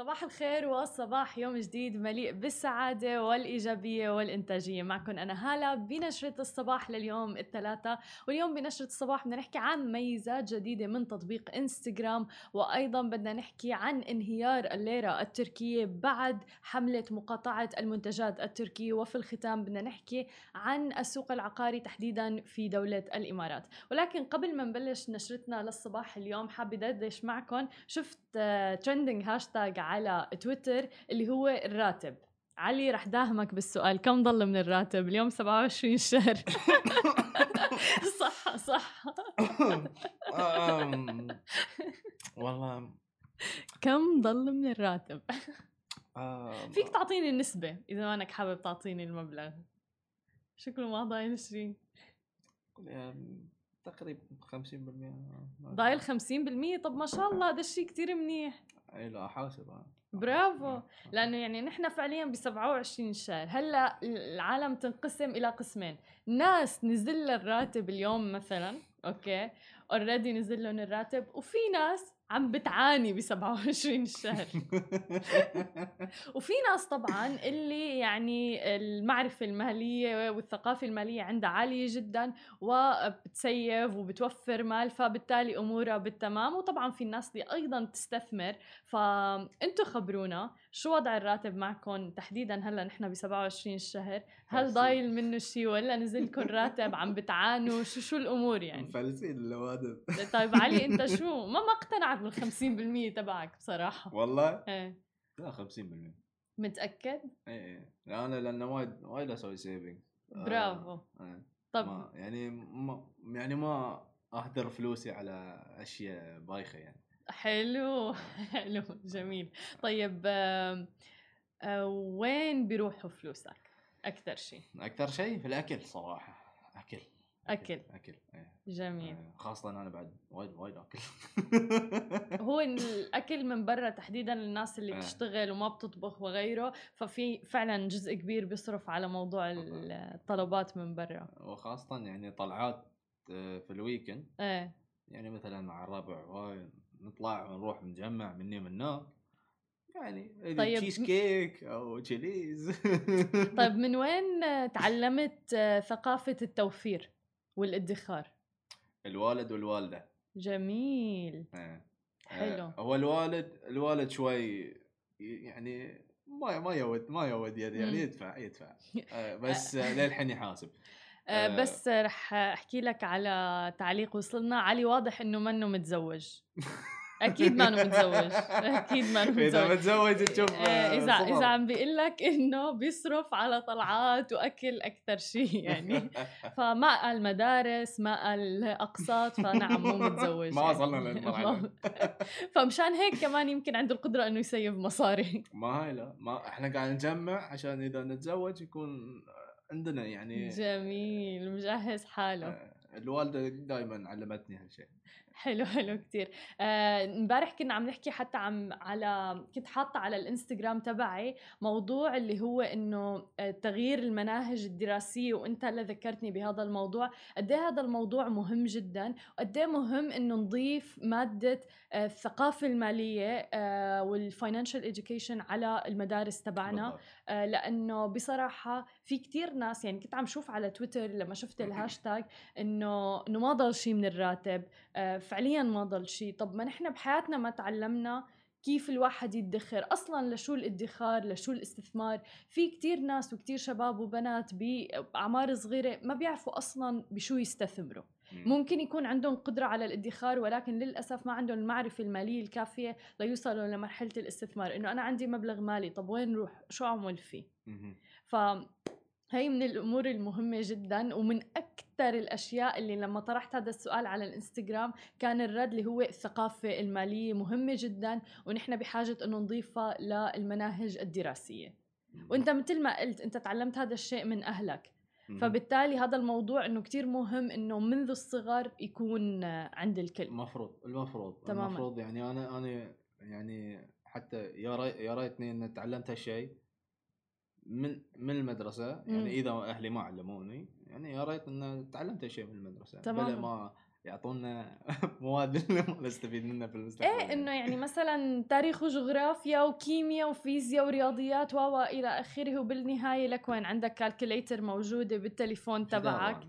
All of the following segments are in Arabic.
صباح الخير والصباح يوم جديد مليء بالسعادة والإيجابية والإنتاجية. معكم أنا هالة بنشرة الصباح لليوم الثلاثاء واليوم بنشرة الصباح بدنا نحكي عن ميزات جديدة من تطبيق إنستغرام. وأيضا بدنا نحكي عن انهيار الليرة التركية بعد حملة مقاطعة المنتجات التركية. وفي الختام بدنا نحكي عن السوق العقاري تحديدا في دولة الإمارات. ولكن قبل ما نبلش نشرتنا للصباح اليوم حابة دردش معكم شفت trending hashtag على تويتر اللي هو الراتب. علي رح داهمك بالسؤال كم ضل من الراتب؟ اليوم 27 شهر. صح صح. والله. كم ضل من الراتب؟ فيك تعطيني النسبة إذا ما أنك حابب تعطيني المبلغ. شكله ما ضايل شيء يعني تقريبا 50% ضايل 50% طب ما شاء الله هذا الشيء كتير منيح. اي لا حاسب أنا. برافو آه. لأنه يعني نحن فعليا ب 27 شهر هلا العالم تنقسم إلى قسمين ناس نزل الراتب اليوم مثلا okay already نزل لهم الراتب وفي ناس عم بتعاني ب 27 شهر. وفي ناس طبعا اللي يعني المعرفة المالية والثقافة المالية عندها عالية جدا وبت save وبتوفر مال فبالتالي أمورها بالتمام. وطبعا في الناس اللي أيضا تستثمر. فأنتوا خبرونا شو وضع الراتب معكم؟ تحديدا هلأ نحن ب 27 شهر. هل. ضايل منه شيء ولا نزلكم راتب؟ عم بتعانوا؟ شو شو الأمور يعني؟ مفلسين اللوادم طيب علي أنت شو؟ ما ما اقتنعت بال 50% تبعك بصراحة. والله؟ إيه. لا 50% متأكد؟ اي اي أنا لأنه وايد وايد أسوي saving برافو. طب طب ما يعني ما يعني ما أهدر فلوسي على أشياء بايخة يعني. حلو. حلو جميل. طيب آه، وين بيروحوا فلوسك؟ أكثر شيء أكثر شيء في الأكل صراحة. أكل. أكل أكل إيه. جميل إيه. خاصة أنا بعد وايد وايد أكل هو الأكل من برا تحديدا للناس اللي إيه. بتشتغل وما بتطبخ وغيره ففي فعلا جزء كبير بيصرف على موضوع الطلبات من برا وخاصة يعني طلعات آه، في ال weekend إيه يعني مثلا مع الربع نطلع ونروح نجمع مني من هناك يعني طيب. تشيز كيك أو تشيليز طيب من وين آه، تعلمت آه، ثقافة التوفير والادخار؟ الوالد والوالدة جميل إيه. حلو. آه، هو الوالد الوالد شوي يعني ما ما يود ما يود يد مم. يعني يدفع يدفع آه، بس للحين يحاسب آه، آه. بس رح أحكي لك على تعليق وصلنا علي واضح إنه منه متزوج أكيد ما متزوج أكيد ما إذا متزوج متزوج تشوف آه، اذا. إذا عم بيقول لك إنه بيصرف على طلعات وأكل أكثر شيء يعني فما قال مدارس ما قال أقساط فنعم مو متزوج ما يعني. وصلنا للمرحلة. فمشان هيك كمان يمكن عنده القدرة إنه يسيف مصاري ما هاي لا ما إحنا قاعد نجمع عشان إذا نتزوج يكون عندنا يعني جميل مجهز حاله آه، الوالدة دائما علمتني هالشيء حلو حلو كتير. آه، امبارح كنا عم نحكي حتى عم على كنت حاطة على الإنستغرام تبعي موضوع اللي هو إنه آه، تغيير المناهج الدراسية وأنت اللي ذكرتني بهذا الموضوع. قد إيه هذا الموضوع مهم جدا؟ وقد إيه مهم إنه نضيف مادة آه، الثقافة المالية وال financial education على المدارس تبعنا. آه، لأنه بصراحة في كتير ناس يعني كنت عم شوف على تويتر لما شفت الهاشتاج إنه إنه ما ضل شيء من الراتب. آه، فعليا ما ضل شيء طب ما نحن بحياتنا ما تعلمنا كيف الواحد يدخر. أصلا لشو الادخار لشو الاستثمار؟ في كتير ناس وكتير شباب وبنات بأعمار صغيرة ما بيعرفوا أصلا بشو يستثمروا. مم. ممكن يكون عندهم قدرة على الادخار ولكن للأسف ما عندهم المعرفة المالية الكافية ليوصلوا لمرحلة الاستثمار. إنه أنا عندي مبلغ مالي طب وين روح شو أعمل فيه؟ مهم. فهي من الأمور المهمة جدا ومن أكثر الأشياء اللي لما طرحت هذا السؤال على الإنستغرام كان الرد اللي هو الثقافة المالية مهمة جدا ونحن بحاجة أنه نضيفها للمناهج الدراسية. وأنت مثل ما قلت أنت تعلمت هذا الشيء من أهلك. فبالتالي هذا الموضوع إنه كتير مهم إنه منذ الصغر يكون عند الكل. المفروض المفروض تماماً. المفروض يعني أنا أنا يعني حتى يا ري- يا ريتني ان تعلمت هالشيء. من من المدرسة مم. يعني إذا أهلي ما علموني يعني يا ريت إن تعلمت هالشيء من المدرسة تماماً. بلا ما يعطونا مواد ما نستفيد منها في المستقبل إيه إنه يعني مثلا تاريخ وجغرافيا وكيمياء وفيزياء ورياضيات و إلى آخره وبالنهاية لك وين عندك كالكوليتر موجودة بالتليفون تبعك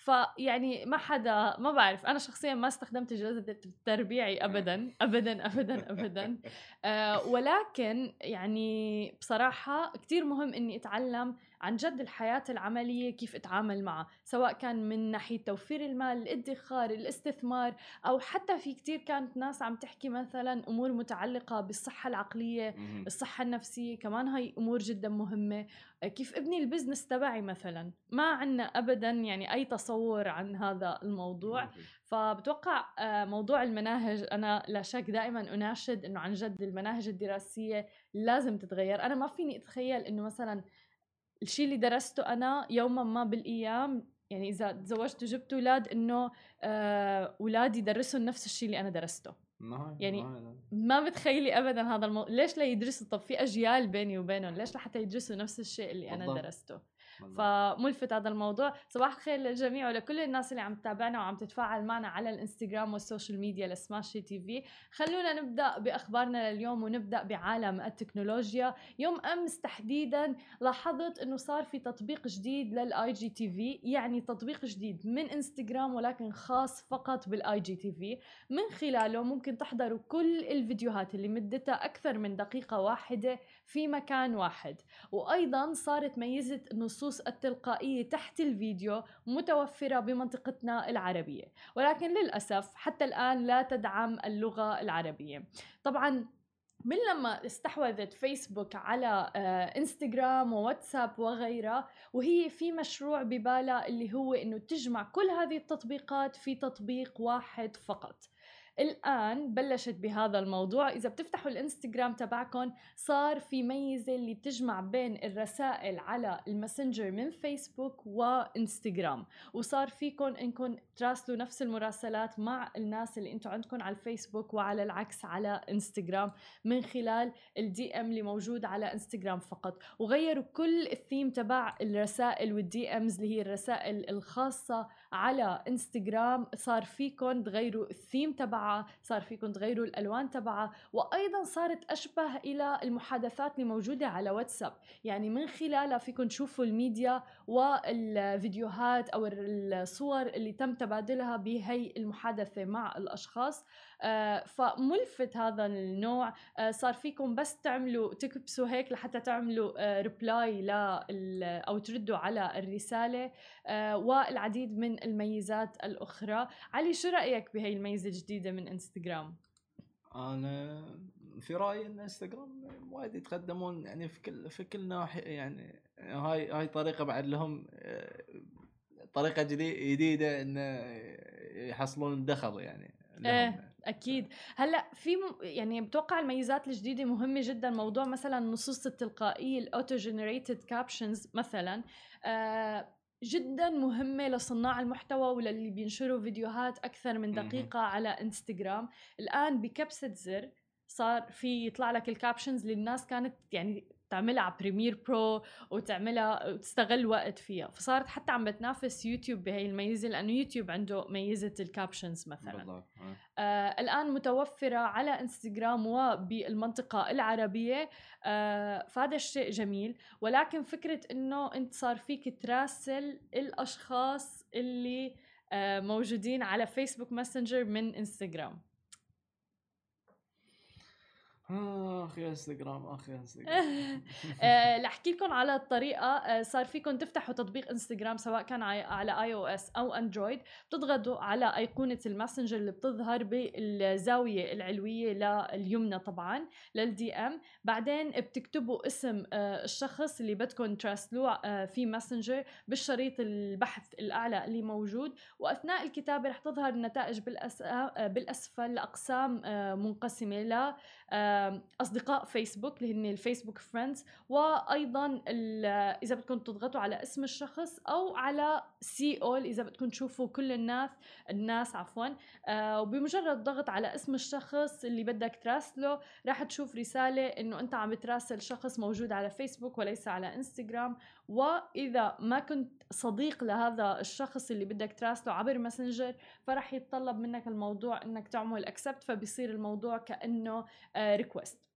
فيعني ما حدا ما بعرف أنا شخصيا ما استخدمت اجازه التربيعي ابدا ابدا ابدا ابدا. آه ولكن يعني بصراحة كتير مهم إني أتعلم عن جد الحياة العملية كيف أتعامل معها سواء كان من ناحية توفير المال الادخار الاستثمار أو حتى في كتير كانت ناس عم تحكي مثلا أمور متعلقة بالصحة العقلية الصحة النفسية كمان هاي أمور جدا مهمة. كيف ابني البزنس تبعي مثلا؟ ما عنا أبدا يعني أي تصور عن هذا الموضوع. فبتوقع آه، موضوع المناهج أنا لا شك دائما أناشد أنه عن جد المناهج الدراسية لازم تتغير. أنا ما فيني أتخيل أنه مثلا الشيء اللي درسته أنا يوما ما بالأيام يعني إذا تزوجت وجبت أولاد إنه آه، أولادي يدرسوا نفس الشيء اللي أنا درسته. ما يعني ما بتخيلي ابدا هذا الموضوع ليش لا يدرسوا؟ طب في أجيال بيني وبينهم ليش لحتى يدرسوا نفس الشيء اللي أنا درسته؟ فملفت هذا الموضوع. صباح الخير للجميع ولكل الناس اللي عم تتابعنا وعم تتفاعل معنا على الإنستغرام وال social media لسماشي تي في. خلونا نبدأ بأخبارنا لليوم ونبدأ بعالم التكنولوجيا. يوم أمس تحديدا لاحظت إنه صار في تطبيق جديد لل IGTV يعني تطبيق جديد من إنستغرام ولكن خاص فقط بال IGTV من خلاله ممكن تحضروا كل الفيديوهات اللي مدتها أكثر من دقيقة واحدة. في مكان واحد. وأيضا صارت ميزة النصوص التلقائية تحت الفيديو متوفرة بمنطقتنا العربية. ولكن للأسف حتى الآن لا تدعم اللغة العربية. طبعا من لما استحوذت فيسبوك على آه، إنستغرام وواتساب وغيرها وهي في مشروع ببالها اللي هو إنه تجمع كل هذه التطبيقات في تطبيق واحد فقط. الآن بلشت بهذا الموضوع. إذا بتفتحوا الإنستغرام تبعكم صار في ميزة اللي بتجمع بين الرسائل على الماسنجر من فيسبوك وإنستغرام. وصار فيكم انكم تراسلوا نفس المراسلات مع الناس اللي أنتم عندكم على الفيسبوك وعلى العكس على إنستغرام من خلال ال DM اللي موجود على إنستغرام فقط. وغيروا كل الثيم تبع الرسائل وال DMs اللي هي الرسائل الخاصة على إنستغرام. صار فيكم تغيروا الثيم تبعها صار فيكم تغيروا الألوان تبعها وأيضا صارت أشبه إلى المحادثات اللي موجودة على واتساب. يعني من خلالها فيكم تشوفوا الميديا والفيديوهات أو الصور اللي تم تبادلها بهي المحادثة مع الأشخاص. آه، فملفت هذا النوع. آه، صار فيكم بس تعملوا تكبسوا هيك لحتى تعملوا reply آه، ل أو تردوا على الرسالة. والعديد من الميزات الأخرى. علي شو رأيك بهي الميزة الجديدة من انستغرام أنا في رأيي إن انستغرام وايد يتقدمون يعني في كل في كل ناحية يعني هاي هاي طريقة بعد لهم طريقة جديدة إن يحصلون دخل يعني. إيه أكيد. هلأ في م... يعني بتوقع الميزات الجديدة مهمة جدا موضوع مثلا النصوص التلقائية ال auto generated captions مثلا. آه جدا مهمة لصناع المحتوى وللي بينشروا فيديوهات أكثر من دقيقة على إنستغرام. الآن بكبسة زر صار في يطلع لك ال captions اللي الناس كانت يعني تعملها على Premiere Pro وتعملها وتستغل وقت فيها فصارت حتى عم بتنافس يوتيوب بهي الميزة لأنه يوتيوب عنده ميزة ال captions مثلا بالضبط. آه. آه الآن متوفرة على إنستغرام وبالمنطقة العربية آه فهذا الشيء جميل ولكن فكرة إنه أنت صار فيك تراسل الأشخاص اللي آه موجودين على فيسبوك ماسنجر من إنستغرام اخ يا إنستغرام اخ يا انستغرام لاحكي لكم على الطريقة. آه، صار فيكم تفتحوا تطبيق إنستغرام سواء كان على iOS أو اندرويد بتضغطوا على أيقونة الماسنجر اللي بتظهر بالزاوية العلوية لليمنى طبعا لل DM بعدين بتكتبوا اسم آه، الشخص اللي بدكم تراسلوه آه، في ماسنجر بالشريط البحث الأعلى اللي موجود. وأثناء الكتابة رح تظهر النتائج بالأسفل لأقسام منقسمة ل أصدقاء فيسبوك اللي هن ال Facebook friends وأيضا إذا بدكم تضغطوا على اسم الشخص أو على see all إذا بدكم تشوفوا كل الناس الناس عفوا. آه، وبمجرد ضغط على اسم الشخص اللي بدك تراسله راح تشوف رسالة إنه أنت عم بتراسل شخص موجود على فيسبوك وليس على إنستغرام. وإذا ما كنت صديق لهذا الشخص اللي بدك تراسله عبر ماسنجر فرح يتطلب منك الموضوع إنك تعمل اكسبت فبيصير الموضوع كأنه ريكوست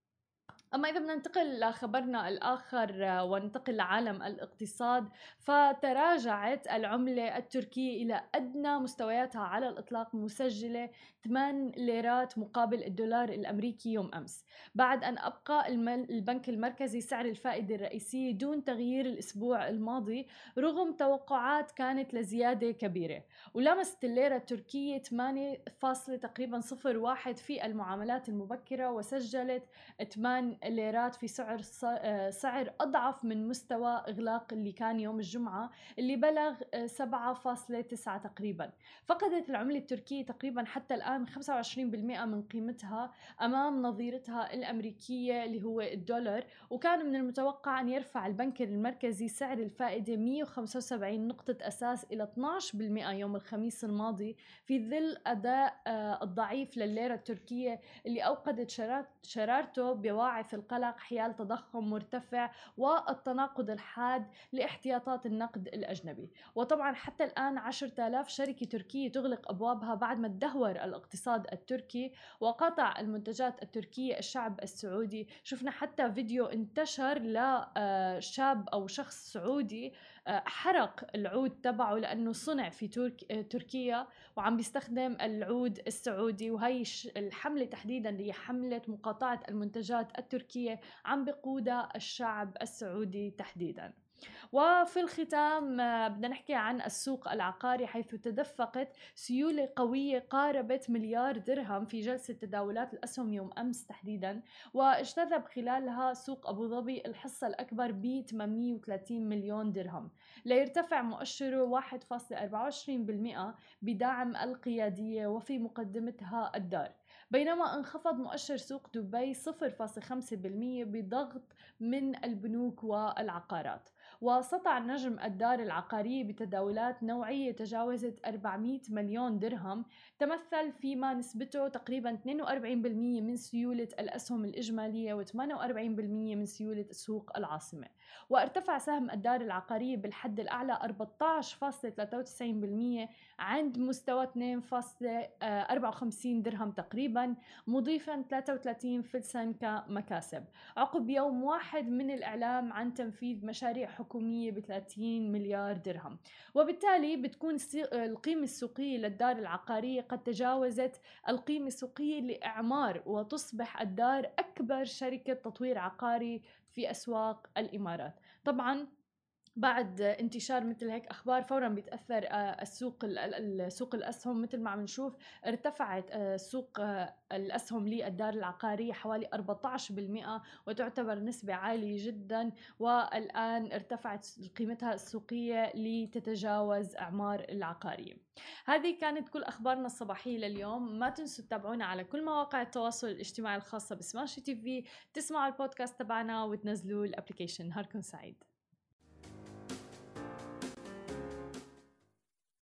أما إذا بدنا ننتقل لخبرنا الآخر آه، وننتقل لعالم الاقتصاد فتراجعت العملة التركية إلى أدنى مستوياتها على الإطلاق مسجلة 8 ليرات مقابل الدولار الأمريكي يوم أمس. بعد أن أبقى البنك المركزي سعر الفائدة الرئيسي دون تغيير الأسبوع الماضي رغم توقعات كانت لزيادة كبيرة. ولمست الليرة التركية 8 فاصلة تقريبا 01 في المعاملات المبكرة وسجلت 8 ليرات في سعر آه، سعر أضعف من مستوى إغلاق اللي كان يوم الجمعة اللي بلغ 7.9 آه، تقريبا. فقدت العملة التركية تقريبا حتى الآن 25% من قيمتها أمام نظيرتها الأمريكية اللي هو الدولار وكان من المتوقع أن يرفع البنك المركزي سعر الفائدة 175 نقطة أساس إلى 12% يوم الخميس الماضي في ظل أداء آه، الضعيف لليرة التركية اللي أوقدت شرارته بواعث القلق حيال تضخم مرتفع والتناقض الحاد لاحتياطات النقد الأجنبي. وطبعا حتى الآن 10000 شركة تركية تغلق أبوابها بعد ما تدهور الاقتصاد التركي وقطع المنتجات التركية الشعب السعودي. شفنا حتى فيديو انتشر لشاب أو شخص سعودي حرق العود تبعه لأنه صنع في ترك... تركيا وعم بيستخدم العود السعودي. وهي الحملة تحديدا هي حملة مقاطعة المنتجات التركيه عم بقودها الشعب السعودي تحديدا. وفي الختام آه، بدنا نحكي عن السوق العقاري حيث تدفقت سيولة قوية قاربت مليار درهم في جلسة تداولات الأسهم يوم أمس تحديدا. واجتذب خلالها سوق أبو ظبي الحصة الأكبر ب 830 مليون درهم. ليرتفع مؤشره 1.24% بدعم القيادية وفي مقدمتها الدار. بينما انخفض مؤشر سوق دبي 0.5% بضغط من البنوك والعقارات. وسطع نجم الدار العقارية بتداولات نوعية تجاوزت 400 مليون درهم. تمثل فيما نسبته تقريبا 42% من سيولة الأسهم الإجمالية و48% من سيولة سوق العاصمة. وارتفع سهم الدار العقارية بالحد الأعلى 14.93% عند مستوى 2.54 درهم تقريبا مضيفا 33 فلسا كمكاسب. عقب يوم واحد من الإعلام عن تنفيذ مشاريع حكومية ب 30 مليار درهم. وبالتالي بتكون القيمة السوقية للدار العقارية قد تجاوزت القيمة السوقية لإعمار وتصبح الدار أكبر شركة تطوير عقاري في أسواق الإمارات. طبعا بعد انتشار مثل هيك أخبار فورا بيتأثر آه، السوق سوق الأسهم مثل ما عم نشوف ارتفعت آه، سوق آه، الأسهم للدار العقارية حوالي 14% وتعتبر نسبة عالية جدا والآن ارتفعت قيمتها السوقية لتتجاوز أعمار العقارية. هذه كانت كل أخبارنا الصباحية لليوم، ما تنسوا تتابعونا على كل مواقع التواصل الاجتماعي الخاصة بسماشي تي في، تسمعوا البودكاست تبعنا وتنزلوا الابلكيشن، نهاركم سعيد.